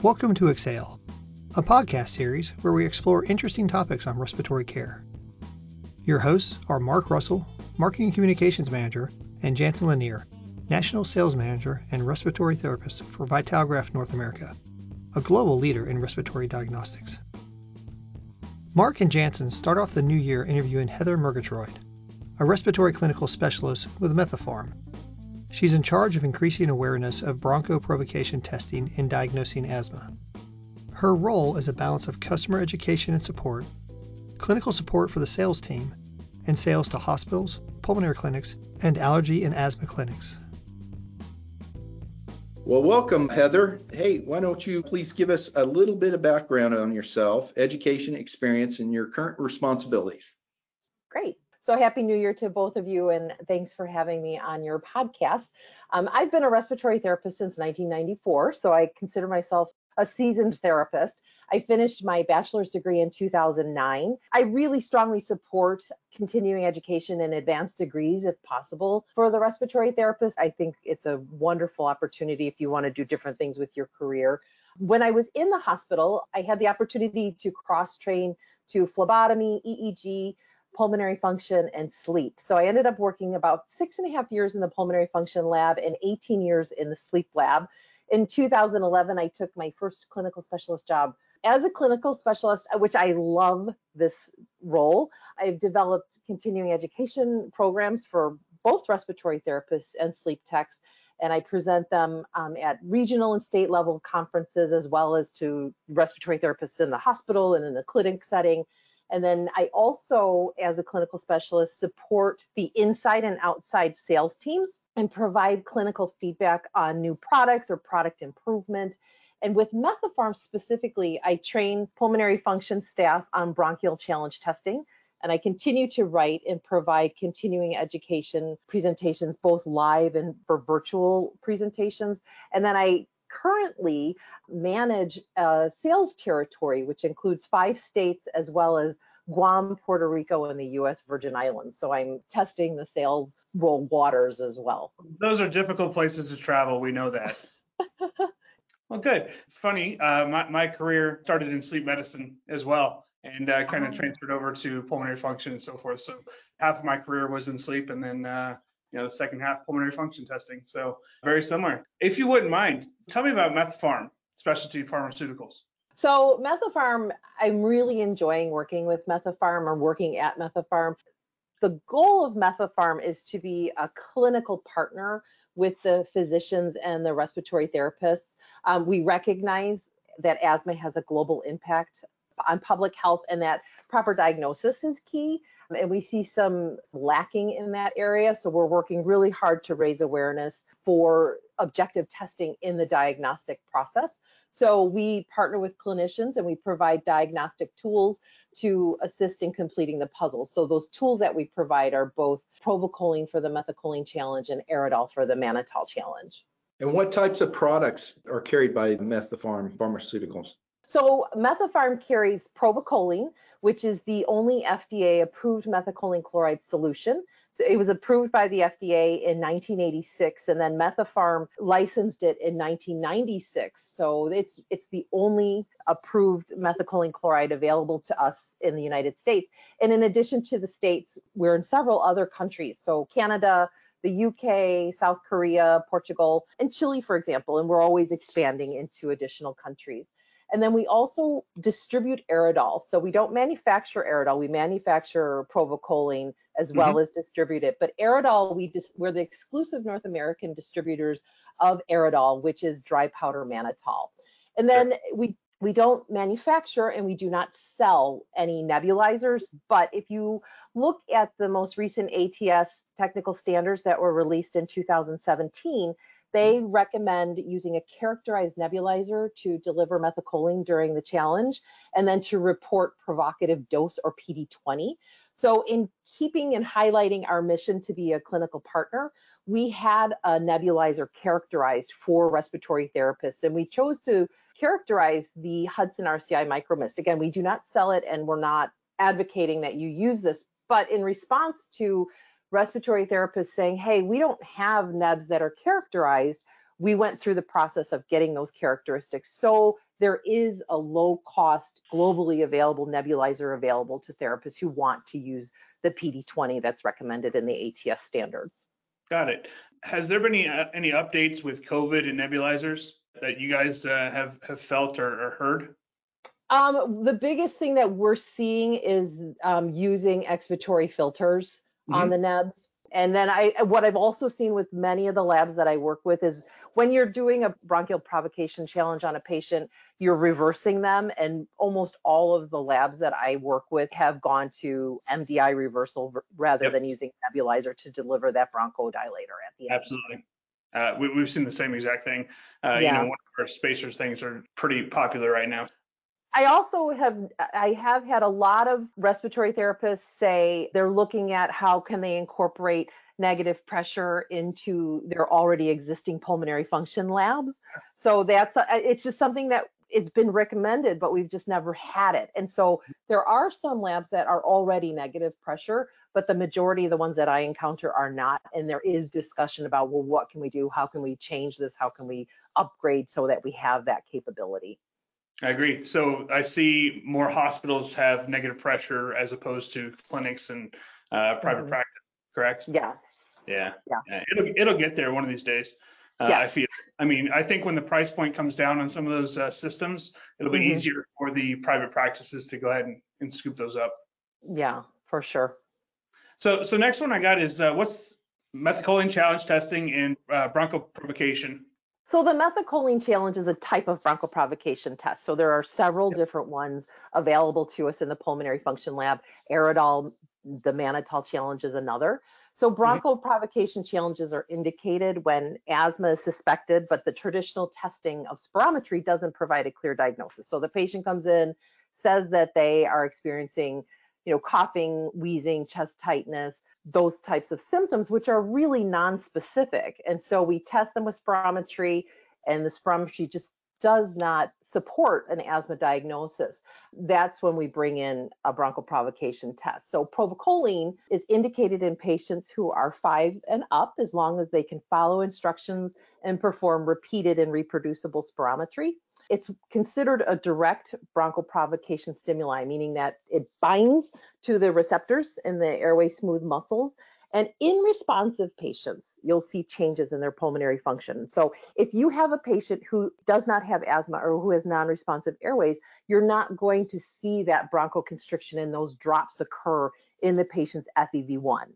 Welcome to Exhale, a podcast series where we explore interesting topics on respiratory care. Your hosts are Mark Russell, Marketing Communications Manager, and Jansen Lanier, National Sales Manager and Respiratory Therapist for Vitalograph North America, a global leader in respiratory diagnostics. Mark and Jansen start off the new year interviewing Heather Murgatroyd, a respiratory clinical specialist with Methapharm. She's in charge of increasing awareness of bronchoprovocation testing in diagnosing asthma. Her role is a balance of customer education and support, clinical support for the sales team, and sales to hospitals, pulmonary clinics, and allergy and asthma clinics. Well, welcome, Heather. Hey, why don't you please give us a little bit of background on yourself, education, experience, and your current responsibilities? Great. So happy new year to both of you and thanks for having me on your podcast. Um, I've been a respiratory therapist since 1994, so I consider myself a seasoned therapist. I finished my bachelor's degree in 2009. I really strongly support continuing education and advanced degrees if possible for the respiratory therapist. I think it's a wonderful opportunity if you want to do different things with your career. When I was in the hospital, I had the opportunity to cross train to phlebotomy, EEG, pulmonary function, and sleep. So I ended up working about six and a half years in the pulmonary function lab and 18 years in the sleep lab. In 2011, I took my first clinical specialist job. As a clinical specialist, which I love this role, I've developed continuing education programs for both respiratory therapists and sleep techs and I present them um, at regional and state level conferences as well as to respiratory therapists in the hospital and in the clinic setting. And then I also, as a clinical specialist, support the inside and outside sales teams and provide clinical feedback on new products or product improvement. And with Methapharm specifically, I train pulmonary function staff on bronchial challenge testing. And I continue to write and provide continuing education presentations, both live and for virtual presentations. And then I currently manage a sales territory, which includes five states as well as Guam, Puerto Rico, and the U.S. Virgin Islands. So I'm testing the sales role waters as well. Those are difficult places to travel. We know that. well, good. Funny, uh, my, my career started in sleep medicine as well and uh, kind of oh. transferred over to pulmonary function and so forth. So half of my career was in sleep and then uh, you know, the second half pulmonary function testing. So very similar. If you wouldn't mind, tell me about Methapharm Specialty Pharmaceuticals. So Methapharm, I'm really enjoying working with Methapharm or working at Methapharm. The goal of Methapharm is to be a clinical partner with the physicians and the respiratory therapists. Um, we recognize that asthma has a global impact on public health and that proper diagnosis is key and we see some lacking in that area. So we're working really hard to raise awareness for objective testing in the diagnostic process. So we partner with clinicians and we provide diagnostic tools to assist in completing the puzzle. So those tools that we provide are both provocholine for the methacholine challenge and Aridol for the mannitol challenge. And what types of products are carried by Methapharm Pharmaceuticals? So Methapharm carries provocholine, which is the only FDA approved methacholine chloride solution. So it was approved by the FDA in 1986 and then Methapharm licensed it in 1996. So it's it's the only approved methacholine chloride available to us in the United States. And in addition to the states, we're in several other countries. So Canada, the UK, South Korea, Portugal, and Chile, for example, and we're always expanding into additional countries. And then we also distribute Aridol. So we don't manufacture Aridol, we manufacture provocholine as well mm-hmm. as distribute it. But Aridol, we dis- we're the exclusive North American distributors of Aridol, which is dry powder mannitol. And then sure. we we don't manufacture and we do not sell any nebulizers. But if you look at the most recent ATS technical standards that were released in 2017, they mm-hmm. recommend using a characterized nebulizer to deliver methacholine during the challenge and then to report provocative dose or PD20. So, in keeping and highlighting our mission to be a clinical partner, we had a nebulizer characterized for respiratory therapists, and we chose to characterize the Hudson RCI Micromist. Again, we do not sell it and we're not advocating that you use this, but in response to respiratory therapists saying, hey, we don't have nebs that are characterized. we went through the process of getting those characteristics. So there is a low cost, globally available nebulizer available to therapists who want to use the PD20 that's recommended in the ATS standards. Got it. Has there been any, uh, any updates with COVID and nebulizers that you guys uh, have, have felt or, or heard? Um, the biggest thing that we're seeing is um, using expiratory filters mm-hmm. on the nebs. And then I, what I've also seen with many of the labs that I work with is when you're doing a bronchial provocation challenge on a patient, you're reversing them. And almost all of the labs that I work with have gone to MDI reversal rather yep. than using nebulizer to deliver that bronchodilator at the end. Absolutely. Uh, we, have seen the same exact thing. Uh, yeah. You know, one of our spacers things are pretty popular right now. I also have I have had a lot of respiratory therapists say they're looking at how can they incorporate negative pressure into their already existing pulmonary function labs. So that's uh, it's just something that it's been recommended, but we've just never had it. And so there are some labs that are already negative pressure, but the majority of the ones that I encounter are not. And there is discussion about, well, what can we do? How can we change this? How can we upgrade so that we have that capability? I agree. So I see more hospitals have negative pressure as opposed to clinics and uh, private mm-hmm. practice, correct? Yeah. Yeah. Yeah. It'll it'll get there one of these days. Uh, yes. I feel. I mean, I think when the price point comes down on some of those uh, systems, it'll be mm-hmm. easier for the private practices to go ahead and, and scoop those up. Yeah, for sure. So so next one I got is uh, what's methacholine challenge testing and uh, bronchoprovocation so the methacholine challenge is a type of bronchoprovocation test. So there are several yep. different ones available to us in the pulmonary function lab. Aridol, the mannitol challenge is another. So mm-hmm. bronchoprovocation challenges are indicated when asthma is suspected, but the traditional testing of spirometry doesn't provide a clear diagnosis. So the patient comes in, says that they are experiencing you know, coughing, wheezing, chest tightness, those types of symptoms, which are really non-specific. And so we test them with spirometry, and the spirometry just does not support an asthma diagnosis. That's when we bring in a bronchoprovocation test. So provocholine is indicated in patients who are five and up as long as they can follow instructions and perform repeated and reproducible spirometry. It's considered a direct bronchoprovocation stimuli, meaning that it binds to the receptors in the airway smooth muscles. And in responsive patients, you'll see changes in their pulmonary function. So if you have a patient who does not have asthma or who has non-responsive airways, you're not going to see that bronchoconstriction and those drops occur in the patient's FEV1.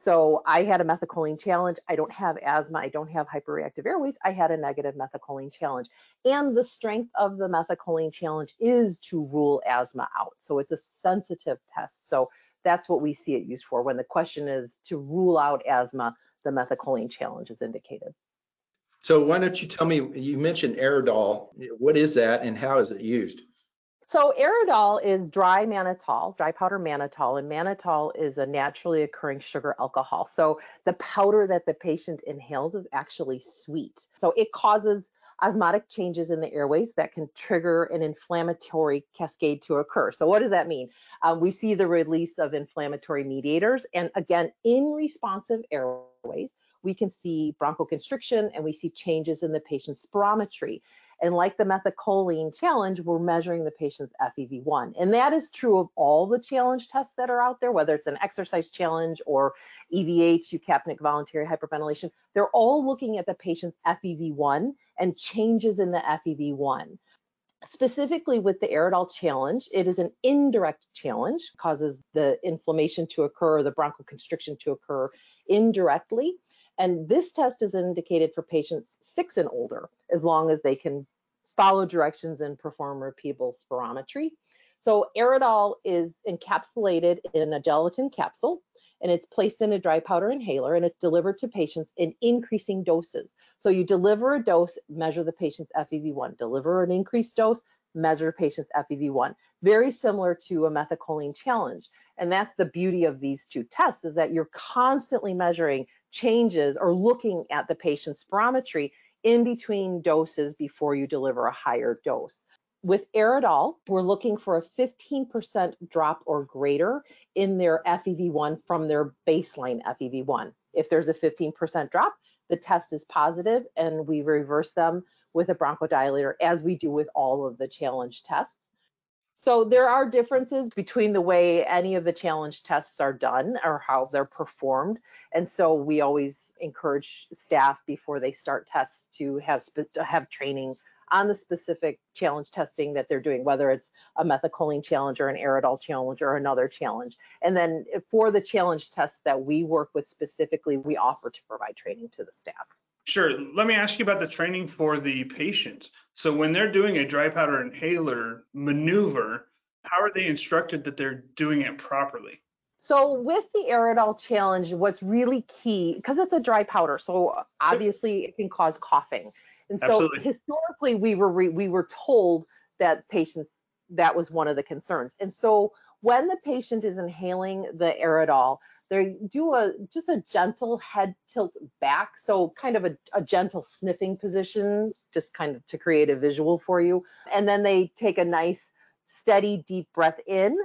So I had a methacholine challenge. I don't have asthma. I don't have hyperreactive airways. I had a negative methacholine challenge. And the strength of the methacholine challenge is to rule asthma out. So it's a sensitive test. So that's what we see it used for. When the question is to rule out asthma, the methacholine challenge is indicated. So why don't you tell me, you mentioned Aridol. What is that and how is it used? So Aridol is dry mannitol, dry powder mannitol, and mannitol is a naturally occurring sugar alcohol. So the powder that the patient inhales is actually sweet. So it causes osmotic changes in the airways that can trigger an inflammatory cascade to occur. So what does that mean? Um, we see the release of inflammatory mediators, and again, in responsive airways, we can see bronchoconstriction and we see changes in the patient's spirometry. And like the methacholine challenge, we're measuring the patient's FEV1. And that is true of all the challenge tests that are out there, whether it's an exercise challenge or EVH, eucapnic voluntary hyperventilation. They're all looking at the patient's FEV1 and changes in the FEV1 specifically with the Aridol challenge, it is an indirect challenge, causes the inflammation to occur, the bronchoconstriction to occur indirectly. And this test is indicated for patients six and older, as long as they can follow directions and perform repeatable spirometry. So Aridol is encapsulated in a gelatin capsule and it's placed in a dry powder inhaler and it's delivered to patients in increasing doses. So you deliver a dose, measure the patient's FEV1, deliver an increased dose, measure patient's FEV1. Very similar to a methacholine challenge. And that's the beauty of these two tests is that you're constantly measuring changes or looking at the patient's spirometry in between doses before you deliver a higher dose. With Aridol, we're looking for a 15% drop or greater in their FEV1 from their baseline FEV1. If there's a 15% drop, the test is positive and we reverse them with a bronchodilator as we do with all of the challenge tests. So there are differences between the way any of the challenge tests are done or how they're performed. And so we always encourage staff before they start tests to have have training on the specific challenge testing that they're doing, whether it's a methacholine challenge or an Aridol challenge or another challenge. And then for the challenge tests that we work with specifically, we offer to provide training to the staff. Sure. Let me ask you about the training for the patients. So when they're doing a dry powder inhaler maneuver, how are they instructed that they're doing it properly? So with the Aridol challenge, what's really key, because it's a dry powder, so obviously it can cause coughing. And so Absolutely. historically, we were re, we were told that patients that was one of the concerns. And so when the patient is inhaling the Aridol, they do a just a gentle head tilt back, so kind of a, a gentle sniffing position, just kind of to create a visual for you. And then they take a nice steady deep breath in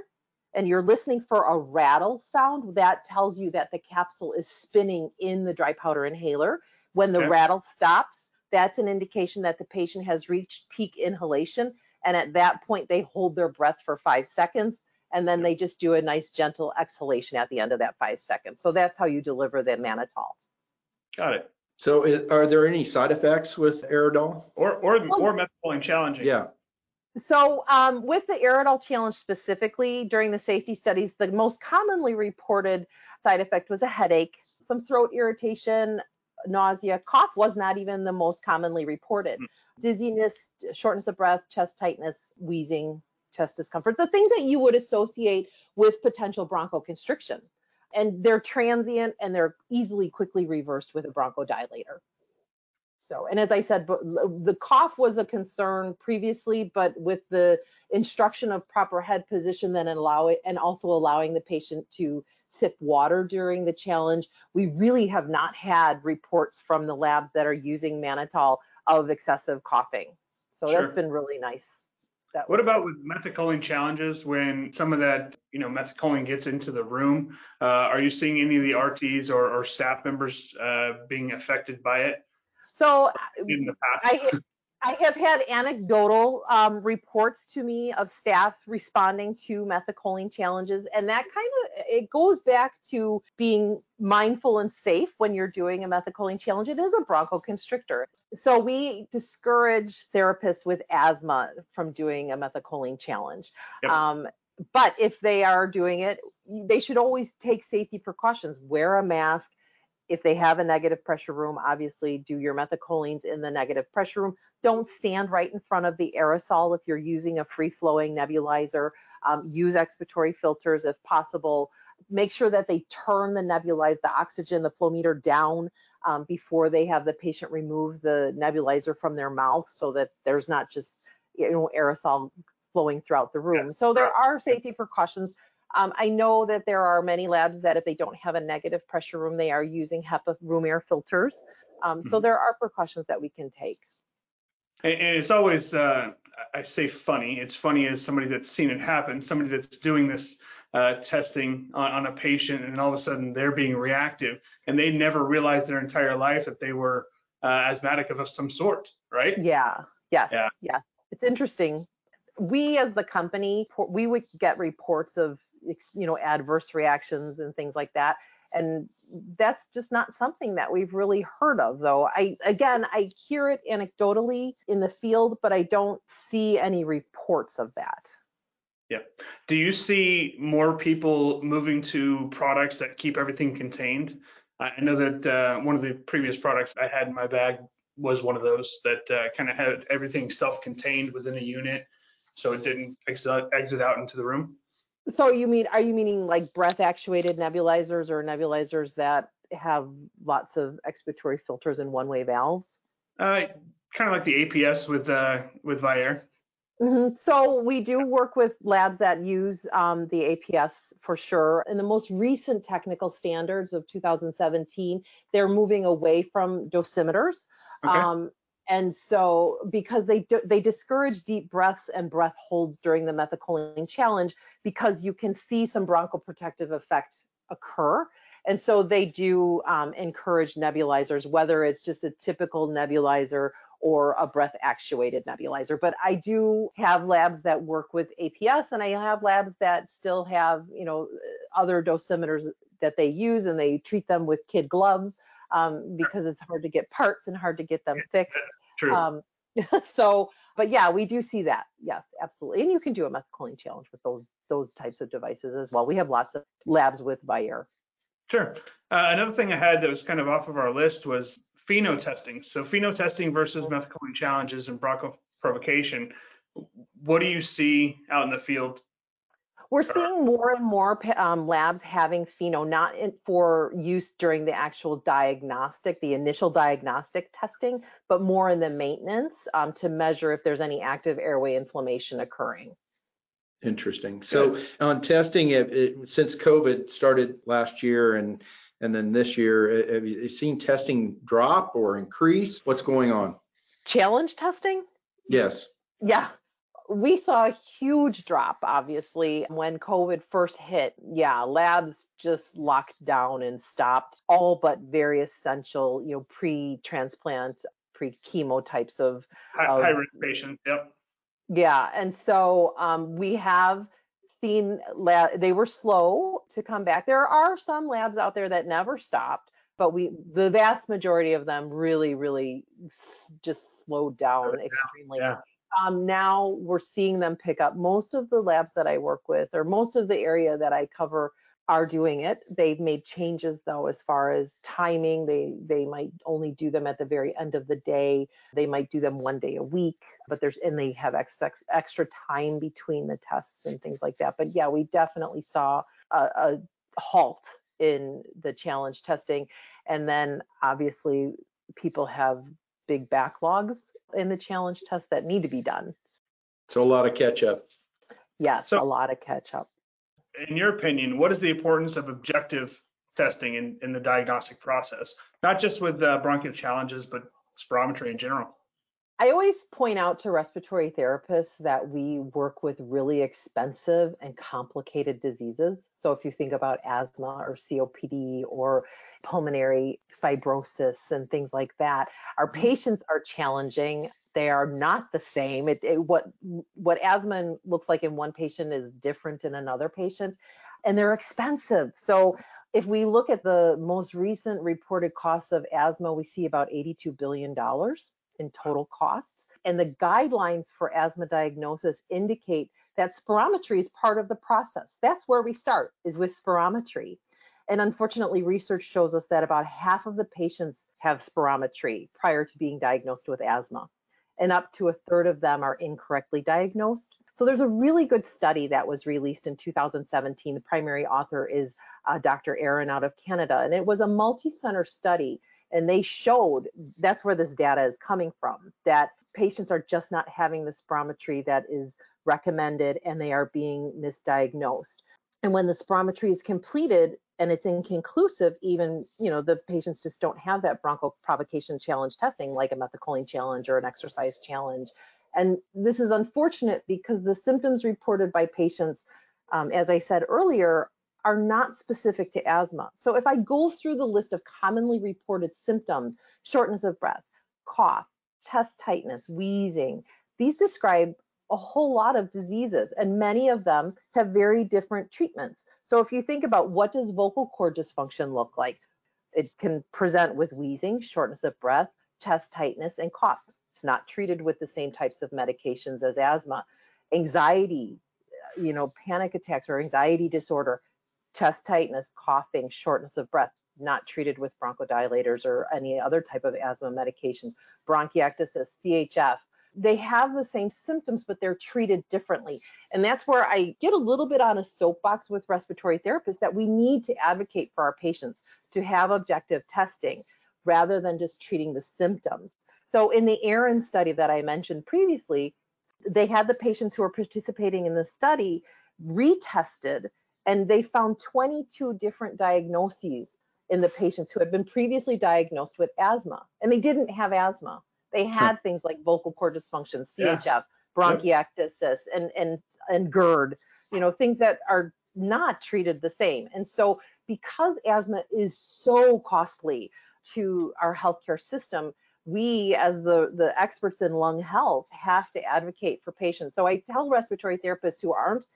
and you're listening for a rattle sound, that tells you that the capsule is spinning in the dry powder inhaler. When the okay. rattle stops, that's an indication that the patient has reached peak inhalation. And at that point, they hold their breath for five seconds and then they just do a nice gentle exhalation at the end of that five seconds. So that's how you deliver the mannitol. Got it. So are there any side effects with Aridol? Or or, well, or methacholine challenging? Yeah. So um, with the Aridol challenge specifically, during the safety studies, the most commonly reported side effect was a headache, some throat irritation, nausea, cough was not even the most commonly reported. Hmm. Dizziness, shortness of breath, chest tightness, wheezing, chest discomfort, the things that you would associate with potential bronchoconstriction. And they're transient and they're easily quickly reversed with a bronchodilator. So, and as I said, the cough was a concern previously, but with the instruction of proper head position, then allow it, and also allowing the patient to sip water during the challenge, we really have not had reports from the labs that are using mannitol of excessive coughing. So sure. that's been really nice. That what about with methacholine challenges when some of that, you know, methacholine gets into the room? Uh, are you seeing any of the RTs or, or staff members uh, being affected by it? So I, I have had anecdotal um, reports to me of staff responding to methacholine challenges, and that kind of it goes back to being mindful and safe when you're doing a methacholine challenge. It is a bronchoconstrictor, so we discourage therapists with asthma from doing a methacholine challenge. Yep. Um, but if they are doing it, they should always take safety precautions. Wear a mask if they have a negative pressure room, obviously do your methacholine in the negative pressure room. Don't stand right in front of the aerosol if you're using a free flowing nebulizer. Um, use expiratory filters if possible. Make sure that they turn the nebulizer, the oxygen, the flow meter down um, before they have the patient remove the nebulizer from their mouth so that there's not just you know aerosol flowing throughout the room. So there are safety precautions um, I know that there are many labs that if they don't have a negative pressure room, they are using HEPA room air filters. Um, so mm-hmm. there are precautions that we can take. And it's always, uh, I say funny, it's funny as somebody that's seen it happen, somebody that's doing this uh, testing on, on, a patient and all of a sudden they're being reactive and they never realized their entire life that they were uh, asthmatic of some sort, right? Yeah, yes, yeah. yeah. It's interesting. We as the company, we would get reports of you know adverse reactions and things like that. And that's just not something that we've really heard of though. I again i hear it anecdotally in the field but i don't see any reports of that. Yeah. Do you see more people moving to products that keep everything contained? I know that uh, one of the previous products i had in my bag was one of those that uh, kind of had everything self-contained within a unit so it didn't exit, exit out into the room so you mean are you meaning like breath actuated nebulizers or nebulizers that have lots of expiratory filters and one way valves? Uh, kind of like the APS with uh, with Vyaire. Mm-hmm. So we do work with labs that use um, the APS for sure. In the most recent technical standards of 2017, they're moving away from dosimeters. Okay. Um, and so because they they discourage deep breaths and breath holds during the methacholine challenge because you can see some bronchoprotective effect occur And so they do um, encourage nebulizers, whether it's just a typical nebulizer or a breath actuated nebulizer. But I do have labs that work with APS and I have labs that still have, you know, other dosimeters that they use and they treat them with kid gloves um, because it's hard to get parts and hard to get them fixed. True. Um, so, but yeah, we do see that. Yes, absolutely. And you can do a methylcholine challenge with those those types of devices as well. We have lots of labs with Vyaire. Sure. Uh, another thing I had that was kind of off of our list was FeNO testing. So FeNO testing versus methylcholine challenges and bronchoprovocation. What do you see out in the field we're seeing more and more um, labs having FeNO not in, for use during the actual diagnostic, the initial diagnostic testing, but more in the maintenance um, to measure if there's any active airway inflammation occurring. Interesting. So on testing, it, it, since COVID started last year and and then this year, have you seen testing drop or increase? What's going on? Challenge testing? Yes. Yeah, we saw a huge drop, obviously, when COVID first hit. Yeah, labs just locked down and stopped all but very essential, you know, pre-transplant, pre-chemo types of high, of, high risk patients. Yep. Yeah, and so um, we have seen lab, they were slow to come back. There are some labs out there that never stopped, but we the vast majority of them really, really just slowed down extremely. Yeah um, now we're seeing them pick up. Most of the labs that I work with, or most of the area that I cover, are doing it. They've made changes though as far as timing. They they might only do them at the very end of the day. They might do them one day a week, but there's and they have extra extra time between the tests and things like that. But yeah, we definitely saw a, a halt in the challenge testing, and then obviously people have big backlogs in the challenge tests that need to be done. So a lot of catch up. Yes, so, a lot of catch up. In your opinion, what is the importance of objective testing in, in the diagnostic process, not just with uh, bronchial challenges, but spirometry in general? I always point out to respiratory therapists that we work with really expensive and complicated diseases. So if you think about asthma or COPD or pulmonary fibrosis and things like that, our mm-hmm. patients are challenging. They are not the same. It, it, what what asthma looks like in one patient is different in another patient, and they're expensive. So if we look at the most recent reported costs of asthma, we see about 82 billion dollars in total costs. And the guidelines for asthma diagnosis indicate that spirometry is part of the process. That's where we start, is with spirometry. And unfortunately, research shows us that about half of the patients have spirometry prior to being diagnosed with asthma, and up to a third of them are incorrectly diagnosed. So there's a really good study that was released in 2017. The primary author is uh, Dr. Aaron out of Canada, and it was a multi-center study and they showed that's where this data is coming from that patients are just not having the spirometry that is recommended and they are being misdiagnosed. And when the spirometry is completed and it's inconclusive even you know the patients just don't have that bronchoprovocation challenge testing like a methylcholine challenge or an exercise challenge. And this is unfortunate because the symptoms reported by patients um, as i said earlier are not specific to asthma. So if I go through the list of commonly reported symptoms, shortness of breath, cough, chest tightness, wheezing, these describe a whole lot of diseases and many of them have very different treatments. So if you think about what does vocal cord dysfunction look like, it can present with wheezing, shortness of breath, chest tightness, and cough. It's not treated with the same types of medications as asthma. Anxiety, you know, panic attacks or anxiety disorder, chest tightness, coughing, shortness of breath, not treated with bronchodilators or any other type of asthma medications, bronchiectasis, CHF. They have the same symptoms, but they're treated differently. And that's where I get a little bit on a soapbox with respiratory therapists that we need to advocate for our patients to have objective testing rather than just treating the symptoms. So in the Aaron study that I mentioned previously, they had the patients who were participating in the study retested and they found 22 different diagnoses in the patients who had been previously diagnosed with asthma and they didn't have asthma they hmm. had things like vocal cord dysfunction chf yeah. bronchiectasis and and and gerd you know things that are not treated the same. And so, because asthma is so costly to our healthcare system, we as the, the experts in lung health have to advocate for patients. So I tell respiratory therapists who aren't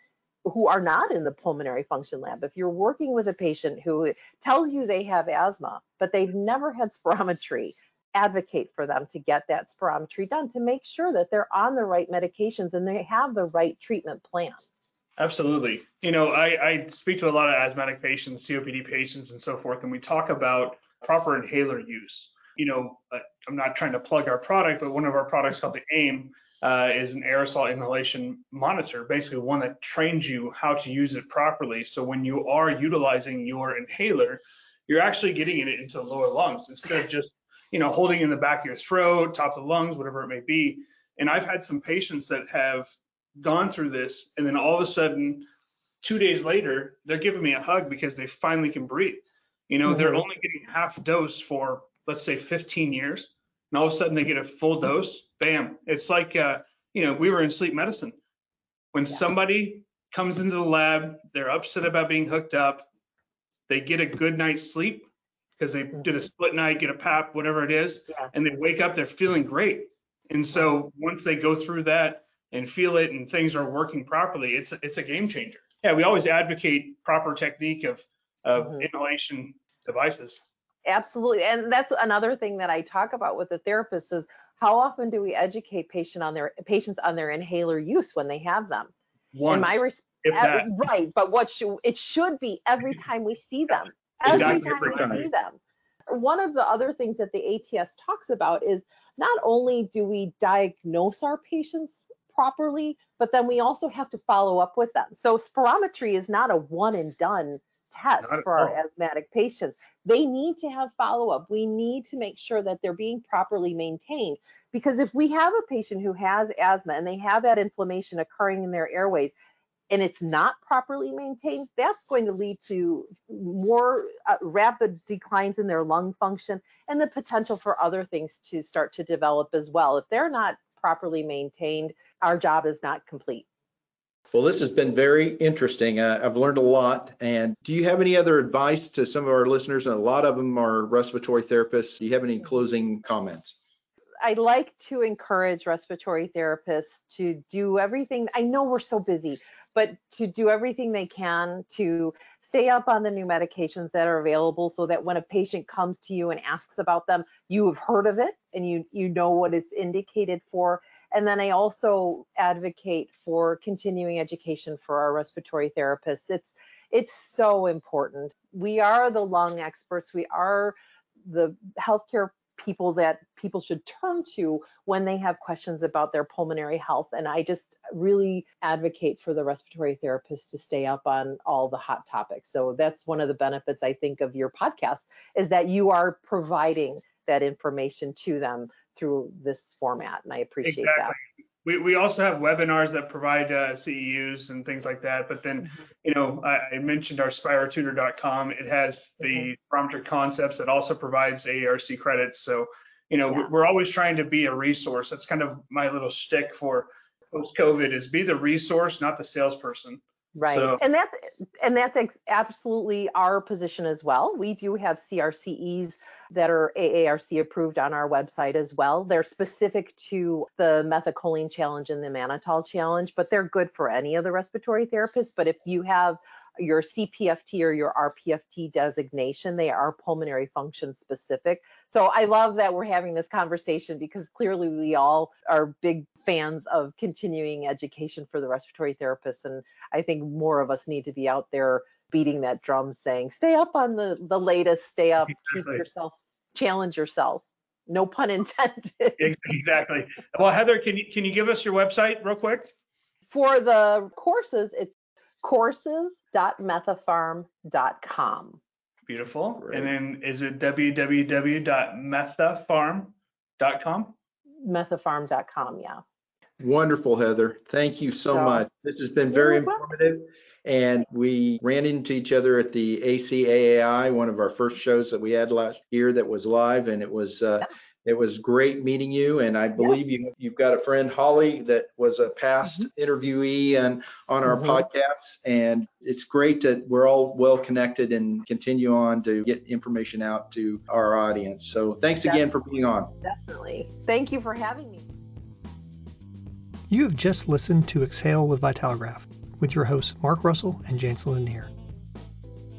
who are not in the pulmonary function lab, if you're working with a patient who tells you they have asthma, but they've never had spirometry, advocate for them to get that spirometry done to make sure that they're on the right medications and they have the right treatment plan. Absolutely. You know, I, I speak to a lot of asthmatic patients, COPD patients, and so forth, and we talk about proper inhaler use. You know, I'm not trying to plug our product, but one of our products called the AIM uh, is an aerosol inhalation monitor, basically one that trains you how to use it properly. So when you are utilizing your inhaler, you're actually getting it into the lower lungs instead of just, you know, holding in the back of your throat, top of the lungs, whatever it may be. And I've had some patients that have gone through this, and then all of a sudden, two days later, they're giving me a hug because they finally can breathe. You know, mm-hmm. they're only getting half dose for let's say 15 years, and all of a sudden they get a full dose. Bam! It's like uh, you know, we were in sleep medicine. When yeah. somebody comes into the lab, they're upset about being hooked up. They get a good night's sleep because they did a split night, get a PAP, whatever it is, yeah. and they wake up, they're feeling great. And so once they go through that, and feel it and things are working properly, it's it's a game changer. Yeah, we always advocate proper technique of of mm-hmm. inhalation devices. Absolutely, and that's another thing that I talk about with the therapist is how often do we educate patient on their patients on their inhaler use when they have them? Once, my res- every, right, but what should it should be every mm-hmm. time we see them. Every exactly time we time. see them. One of the other things that the ATS talks about is not only do we diagnose our patients properly, but then we also have to follow up with them. So spirometry is not a one and done test for our asthmatic patients. They need to have follow up. We need to make sure that they're being properly maintained because if we have a patient who has asthma and they have that inflammation occurring in their airways, and it's not properly maintained, that's going to lead to more uh, rapid declines in their lung function and the potential for other things to start to develop as well. If they're not properly maintained, our job is not complete. Well, this has been very interesting. Uh, I've learned a lot. And do you have any other advice to some of our listeners? And a lot of them are respiratory therapists. Do you have any closing comments? I like to encourage respiratory therapists to do everything. I know we're so busy, but to do everything they can to stay up on the new medications that are available so that when a patient comes to you and asks about them, you have heard of it and you you know what it's indicated for. And then I also advocate for continuing education for our respiratory therapists. It's it's so important. We are the lung experts. We are the healthcare people that people should turn to when they have questions about their pulmonary health. And I just really advocate for the respiratory therapists to stay up on all the hot topics. So that's one of the benefits I think of your podcast is that you are providing that information to them through this format. And I appreciate exactly. that we, we also have webinars that provide uh, CEUs and things like that. But then, mm-hmm. you know, I, I, mentioned our spirotutor.com. It has the mm-hmm. concepts that also provides AARC credits. So, you know, yeah. we're always trying to be a resource. That's kind of my little stick for post COVID is be the resource, not the salesperson. Right. So, and that's and that's ex- absolutely our position as well. We do have CRCEs that are AARC approved on our website as well. They're specific to the methacholine challenge and the mannitol challenge, but they're good for any of the respiratory therapists. But if you have your CPFT or your RPFT designation. They are pulmonary function specific. So I love that we're having this conversation because clearly we all are big fans of continuing education for the respiratory therapists. And I think more of us need to be out there beating that drum saying, stay up on the, the latest, stay up, exactly. keep yourself, challenge yourself. No pun intended. exactly. Well, Heather, can you can you give us your website real quick? For the courses, it's courses.methapharm.com. Beautiful. Great. And then is it www.methapharm.com? Methapharm.com, yeah. Wonderful, Heather. Thank you so, so much. This has been very informative. And we ran into each other at the ACAAI, one of our first shows that we had last year that was live, and it was uh, It was great meeting you, and I believe you you've got a friend Holly that was a past mm-hmm. interviewee and on our mm-hmm. podcast, and it's great that we're all well connected and continue on to get information out to our audience. So thanks Definitely. again for being on. Definitely. Thank you for having me. You have just listened to Exhale with Vitalograph with your hosts Mark Russell and Jansen Lanier.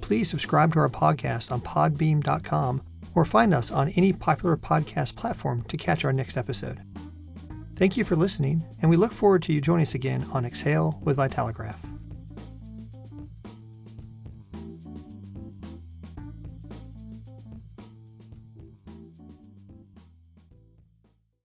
Please subscribe to our podcast on podbean.com or find us on any popular podcast platform to catch our next episode. Thank you for listening, and we look forward to you joining us again on Exhale with Vitalograph.